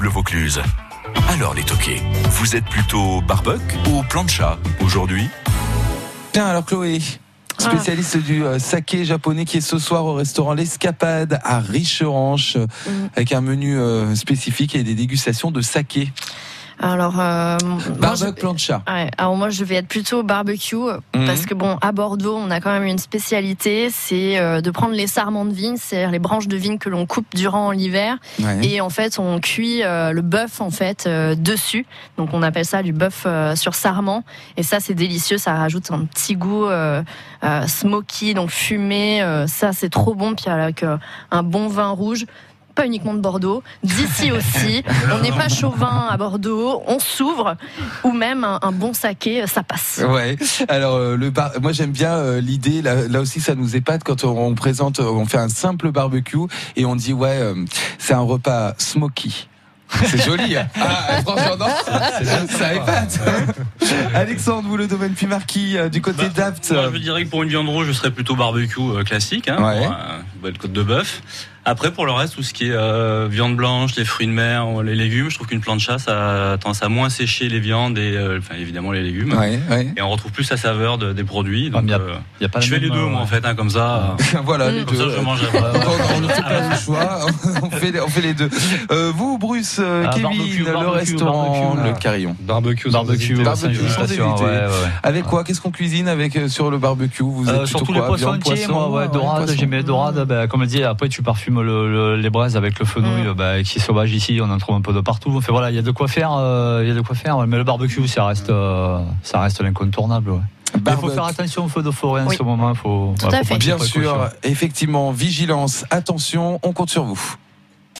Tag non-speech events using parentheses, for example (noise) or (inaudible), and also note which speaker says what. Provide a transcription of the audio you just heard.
Speaker 1: Bleu Vaucluse. Alors les toqués, vous êtes plutôt barbecue ou plancha aujourd'hui?
Speaker 2: Tiens, alors Chloé, spécialiste du euh, saké japonais qui est ce soir au restaurant L'Escapade à Richeranche avec un menu euh, spécifique et des dégustations de saké.
Speaker 3: Alors, euh, moi, je-
Speaker 2: Barbecue plancha.
Speaker 3: Ouais, alors moi je vais être plutôt barbecue
Speaker 2: Mhm.
Speaker 3: parce que bon à Bordeaux on a quand même une spécialité c'est euh, de prendre les sarments de vigne c'est-à-dire les branches de vigne que l'on coupe durant l'hiver
Speaker 2: Ouais.
Speaker 3: et en fait on cuit euh, le bœuf en fait euh, dessus donc on appelle ça du bœuf euh, sur sarment et ça c'est délicieux ça rajoute un petit goût euh, euh, smoky donc fumé euh, ça c'est trop bon puis avec euh, un bon vin rouge pas uniquement de Bordeaux, d'ici aussi. (laughs) On n'est pas chauvin à Bordeaux, on s'ouvre, ou même un, un bon saké, ça passe.
Speaker 2: Ouais. Alors euh, le bar... moi j'aime bien euh, l'idée. Là, là aussi ça nous épate quand on, on présente, on fait un simple barbecue et on dit ouais euh, c'est un repas smoky. C'est joli. hein. (laughs) Ah, franchement, non, ça épate. (laughs) Alexandre, vous le domaine plus marquis euh, du côté
Speaker 4: Bah,
Speaker 2: d'Apt.
Speaker 4: Moi, je dirais que pour une viande rouge, je serais plutôt barbecue euh, classique, hein,
Speaker 2: Ouais.
Speaker 4: pour, euh, une belle côte de bœuf. Après, pour le reste, tout ce qui est euh, viande blanche, les fruits de mer, les légumes, je trouve qu'une plancha, ça a tendance à moins sécher les viandes et euh, enfin, évidemment les légumes.
Speaker 2: Ouais, ouais.
Speaker 4: Et on retrouve plus la saveur de- des produits. Donc,
Speaker 5: mais y a-
Speaker 4: euh,
Speaker 5: Il y a pas
Speaker 4: je fais les deux,
Speaker 5: euh,
Speaker 4: moi, en fait, hein, comme ça. (laughs)
Speaker 2: voilà
Speaker 3: Mm.
Speaker 2: les
Speaker 4: Comme ça,
Speaker 2: deux.
Speaker 4: je mange.
Speaker 2: On ne fait pas le choix, (laughs) on fait, on fait les deux. Euh, vous, Bruce, euh,
Speaker 5: Ah,
Speaker 2: Kevin,
Speaker 5: barbecue,
Speaker 2: le
Speaker 5: barbecue,
Speaker 2: restaurant,
Speaker 5: barbecue,
Speaker 2: le carillon.
Speaker 6: Barbecue.
Speaker 5: Barbecue,
Speaker 2: Barbecue. Avec quoi? Qu'est-ce qu'on cuisine avec euh, sur le barbecue? Vous êtes
Speaker 5: Euh, surtout les poissons entiers, moi, ouais, dorade,
Speaker 2: poisson.
Speaker 5: j'ai mes dorades, ben, comme dit, après tu parfumes le, le- les braises avec le fenouil,
Speaker 3: Mm.
Speaker 5: ben, qui est sauvage ici, on en trouve un peu de partout. Enfin voilà, il y a de quoi faire, euh, il y a de quoi faire, mais le barbecue, ça reste, euh, ça reste l'incontournable. ouais. Il faut faire attention au feu de forêt en ce moment, faut,
Speaker 3: Tout
Speaker 5: voilà,
Speaker 3: à
Speaker 5: faut
Speaker 3: fait.
Speaker 5: prendre ses
Speaker 2: Bien sûr, effectivement, vigilance, attention, on compte sur vous.